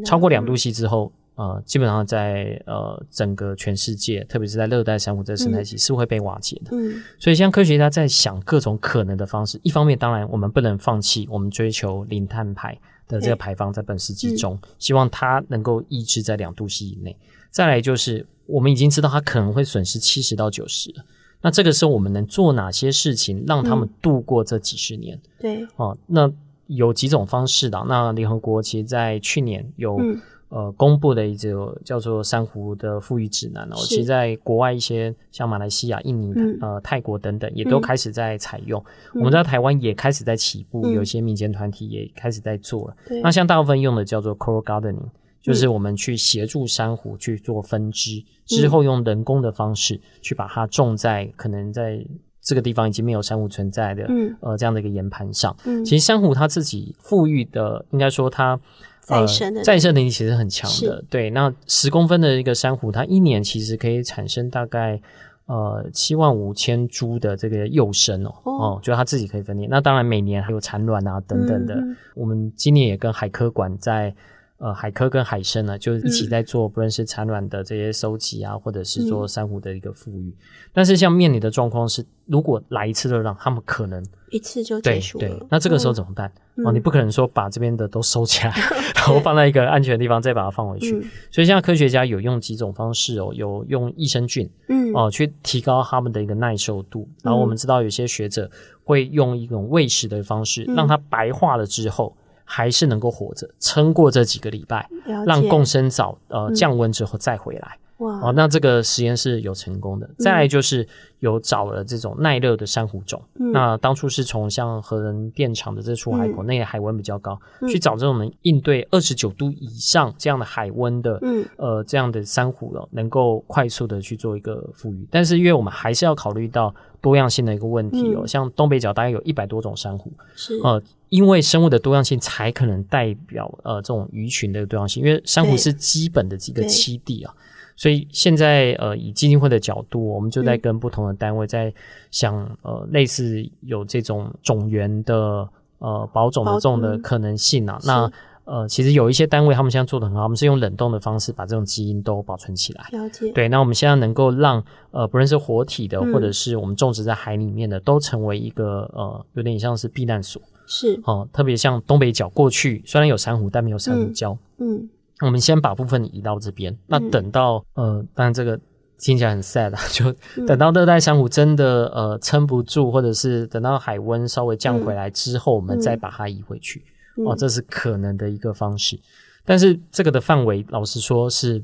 超过两度 C 之后。呃，基本上在呃整个全世界，特别是在热带珊瑚这生态系是会被瓦解的。嗯，所以像科学家在想各种可能的方式，一方面当然我们不能放弃我们追求零碳排的这个排放，在本世纪中，嗯，希望它能够抑制在两度 C 以内。再来就是我们已经知道它可能会损失七十到九十，那这个时候我们能做哪些事情让他们度过这几十年？嗯，对，哦，那有几种方式的。那联合国其实在去年有，嗯。呃，公布的一个叫做珊瑚的富裕指南哦，其实在国外一些像马来西亚、印尼、嗯、呃泰国等等，也都开始在采用。嗯、我们在台湾也开始在起步，嗯、有些民间团体也开始在做了。嗯、那像大部分用的叫做 coral gardening，就是我们去协助珊瑚去做分支，嗯、之后用人工的方式去把它种在可能在这个地方已经没有珊瑚存在的、嗯、呃这样的一个岩盘上。嗯、其实珊瑚它自己富裕的，应该说它。再生的、呃、再生能力其实很强的，对。那十公分的一个珊瑚，它一年其实可以产生大概呃七万五千株的这个幼生哦，哦，哦，就它自己可以分裂。那当然每年还有产卵啊等等的。嗯、我们今年也跟海科馆在。呃，海科跟海生呢，就一起在做，不论是产卵的这些收集啊，嗯、或者是做珊瑚的一个富裕。嗯、但是，像面临的状况是，如果来一次热浪，他们可能一次就结束了。对，对，那这个时候怎么办？嗯、哦，你不可能说把这边的都收起来，嗯、然后放在一个安全的地方，再把它放回去。嗯、所以，现在科学家有用几种方式哦，有用益生菌，嗯，哦，去提高他们的一个耐受度。嗯、然后，我们知道有些学者会用一种喂食的方式，嗯、让它白化了之后。还是能够活着，撑过这几个礼拜，让共生藻呃降温之后再回来。哦，那这个实验是有成功的。嗯、再来就是有找了这种耐热的珊瑚种。嗯、那当初是从像核能电厂的这出海口，嗯、那个海温比较高，嗯、去找这种能应对二十九度以上这样的海温的，嗯，呃，这样的珊瑚了，能够快速的去做一个复育。但是因为我们还是要考虑到多样性的一个问题哦，嗯、像东北角大概有一百多种珊瑚，是。呃。因为生物的多样性才可能代表呃这种鱼群的多样性，因为珊瑚是基本的几个栖地啊，所以现在呃以基金会的角度，我们就在跟不同的单位在想、嗯、呃类似有这种种源的呃保种的这种的可能性啊。那呃其实有一些单位他们现在做的很好，我们是用冷冻的方式把这种基因都保存起来。了解。对，那我们现在能够让呃不论是活体的，嗯、或者是我们种植在海里面的，都成为一个呃有点像是避难所。是哦，特别像东北角过去虽然有珊瑚，但没有珊瑚礁。嗯，我们先把部分移到这边，嗯、那等到呃，当然这个听起来很 sad 啊，就等到热带珊瑚真的呃撑不住，或者是等到海温稍微降回来之后，嗯、我们再把它移回去。嗯、哦，这是可能的一个方式，但是这个的范围，老实说是。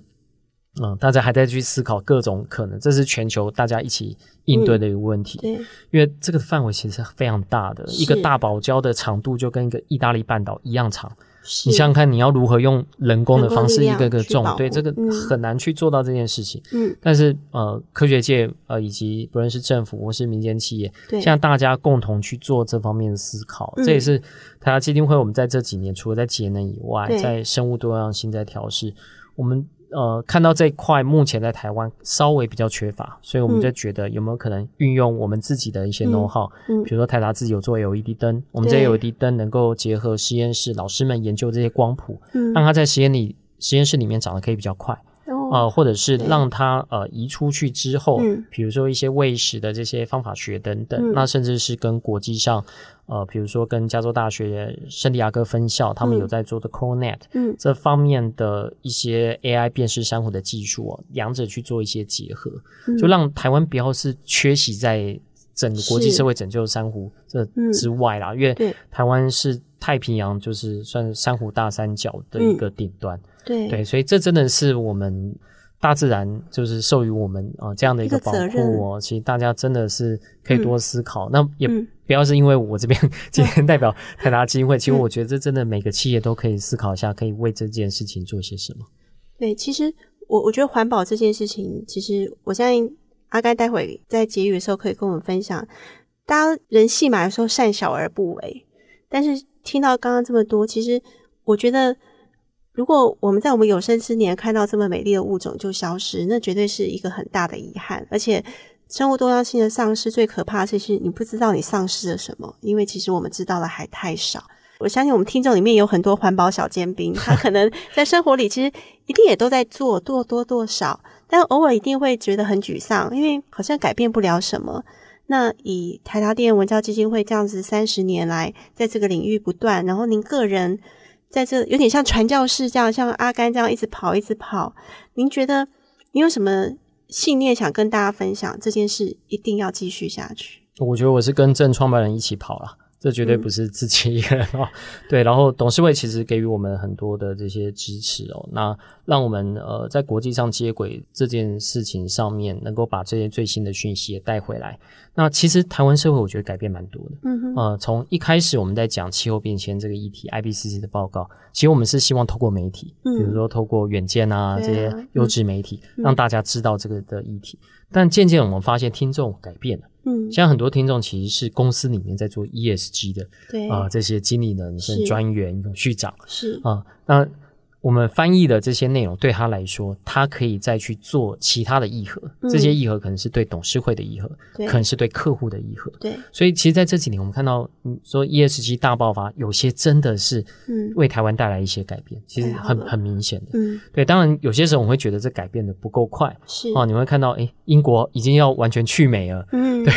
嗯，大家还在去思考各种可能，这是全球大家一起应对的一个问题。嗯、对，因为这个范围其实是非常大的，一个大堡礁的长度就跟一个意大利半岛一样长。是你想想看，你要如何用人工的方式一个个种？对，这个很难去做到这件事情。嗯，但是呃，科学界呃以及不论是政府或是民间企业，对，现在大家共同去做这方面的思考，嗯、这也是台达基金会我们在这几年除了在节能以外，在生物多样性在调试我们。呃，看到这一块目前在台湾稍微比较缺乏，所以我们就觉得有没有可能运用我们自己的一些 know how，嗯，比如说台达自己有做 LED 灯，我们这 LED 灯能够结合实验室老师们研究这些光谱，嗯，让它在实验里实验室里面长得可以比较快。呃，或者是让它呃移出去之后，嗯，比如说一些喂食的这些方法学等等，嗯、那甚至是跟国际上，呃，比如说跟加州大学圣地亚哥分校，他们有在做的 CoreNet，嗯，这方面的一些 AI 辨识珊瑚的技术哦，两者去做一些结合，嗯、就让台湾不要是缺席在整个国际社会拯救珊瑚这之外啦，嗯、因为台湾是太平洋就是算珊瑚大三角的一个顶端。嗯对对，所以这真的是我们大自然就是授予我们啊、呃、这样的一个保护哦。其实大家真的是可以多思考，嗯、那也不要是因为我这边 今天代表台达基金会，嗯、其实我觉得这真的每个企业都可以思考一下，可以为这件事情做些什么。对，其实我我觉得环保这件事情，其实我相信阿甘待会在结语的时候可以跟我们分享。大家人细嘛，有时候善小而不为，但是听到刚刚这么多，其实我觉得。如果我们在我们有生之年看到这么美丽的物种就消失，那绝对是一个很大的遗憾。而且，生物多样性的丧失最可怕的是你不知道你丧失了什么，因为其实我们知道的还太少。我相信我们听众里面有很多环保小尖兵，他可能 在生活里其实一定也都在做，多多多少，但偶尔一定会觉得很沮丧，因为好像改变不了什么。那以台达电文教基金会这样子三十年来在这个领域不断，然后您个人。在这有点像传教士这样，像阿甘这样一直跑一直跑。您觉得你有什么信念想跟大家分享？这件事一定要继续下去。我觉得我是跟正创办人一起跑了。这绝对不是自己一个人哦，对。然后董事会其实给予我们很多的这些支持哦，那让我们呃在国际上接轨这件事情上面，能够把这些最新的讯息也带回来。那其实台湾社会我觉得改变蛮多的，嗯哼。呃，从一开始我们在讲气候变迁这个议题，IPCC 的报告，其实我们是希望透过媒体，嗯，比如说透过远见啊这些优质媒体，让大家知道这个的议题。但渐渐我们发现听众改变了。嗯，现在很多听众其实是公司里面在做 ESG 的，对。啊、呃，这些经理人、是。专员、永续长。是。啊、呃。那我们翻译的这些内容对他来说，他可以再去做其他的议和，嗯、这些议和可能是对董事会的议和，可能是对客户的议和。对，所以其实在这几年，我们看到，嗯，说 ESG 大爆发，有些真的是，嗯，为台湾带来一些改变，嗯、其实很很明显的。嗯，对，当然有些时候我们会觉得这改变的不够快，是。哦，你会看到，哎，英国已经要完全去美了，嗯，对，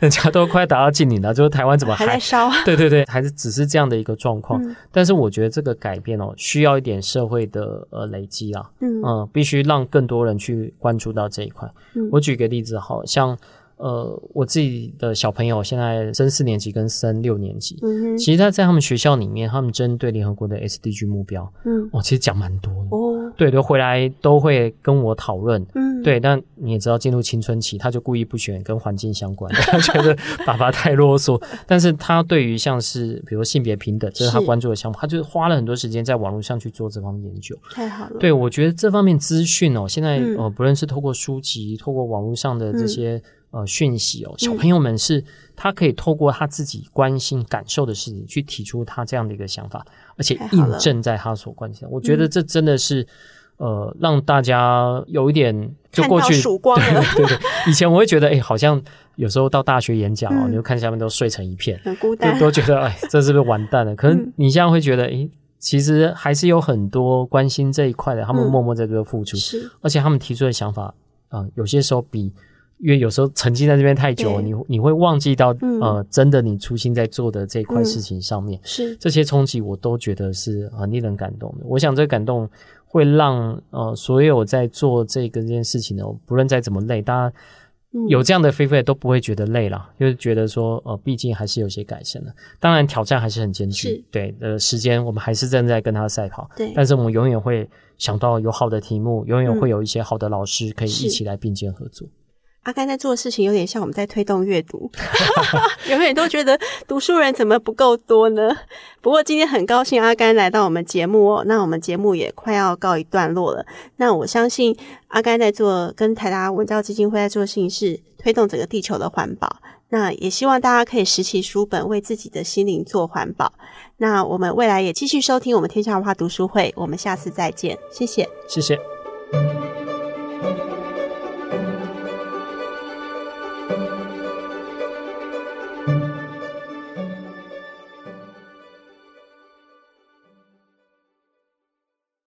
人家都快达到近邻了，就是台湾怎么还，还在烧？对对对，还是只是这样的一个状况。嗯、但是我觉得这个改变哦，需要一点社会的呃累积啊，嗯嗯，必须让更多人去关注到这一块。嗯、我举个例子，好像。呃，我自己的小朋友现在升四年级跟升六年级，嗯，其实他在他们学校里面，他们针对联合国的 SDG 目标，嗯，哦，其实讲蛮多的，哦，对，都回来都会跟我讨论，嗯，对，但你也知道，进入青春期，他就故意不选跟环境相关的，他觉得爸爸太啰嗦，但是他对于像是比如性别平等，这是他关注的项目，他就花了很多时间在网络上去做这方面研究，太好了，对，我觉得这方面资讯哦，现在呃，不论是透过书籍，透过网络上的这些。呃，讯息哦，小朋友们是，他可以透过他自己关心、感受的事情，去提出他这样的一个想法，而且印证在他所关心。我觉得这真的是，呃，让大家有一点就过去，曙光了。对对对，以前我会觉得，哎，好像有时候到大学演讲哦，你就看下面都睡成一片，很孤单，都觉得哎，这是不是完蛋了？可是你现在会觉得，哎，其实还是有很多关心这一块的，他们默默在这个付出，是，而且他们提出的想法啊，有些时候比。因为有时候沉浸在这边太久，你你会忘记到，呃，真的你初心在做的这块事情上面，是。这些冲击，我都觉得是很令人感动的。我想这个感动会让呃所有在做这个这件事情的，不论再怎么累，大家有这样的 feedback 都不会觉得累了，就是觉得说，呃，毕竟还是有些改善的。当然挑战还是很艰巨，对，呃，时间我们还是正在跟他赛跑，对，但是我们永远会想到有好的题目，永远会有一些好的老师可以一起来并肩合作。阿甘在做的事情有点像我们在推动阅读，永远都觉得读书人怎么不够多呢？不过今天很高兴阿甘来到我们节目哦，那我们节目也快要告一段落了。那我相信阿甘在做跟台达文教基金会在做的事情是推动整个地球的环保。那也希望大家可以拾起书本，为自己的心灵做环保。那我们未来也继续收听我们天下文化读书会，我们下次再见，谢谢，谢谢。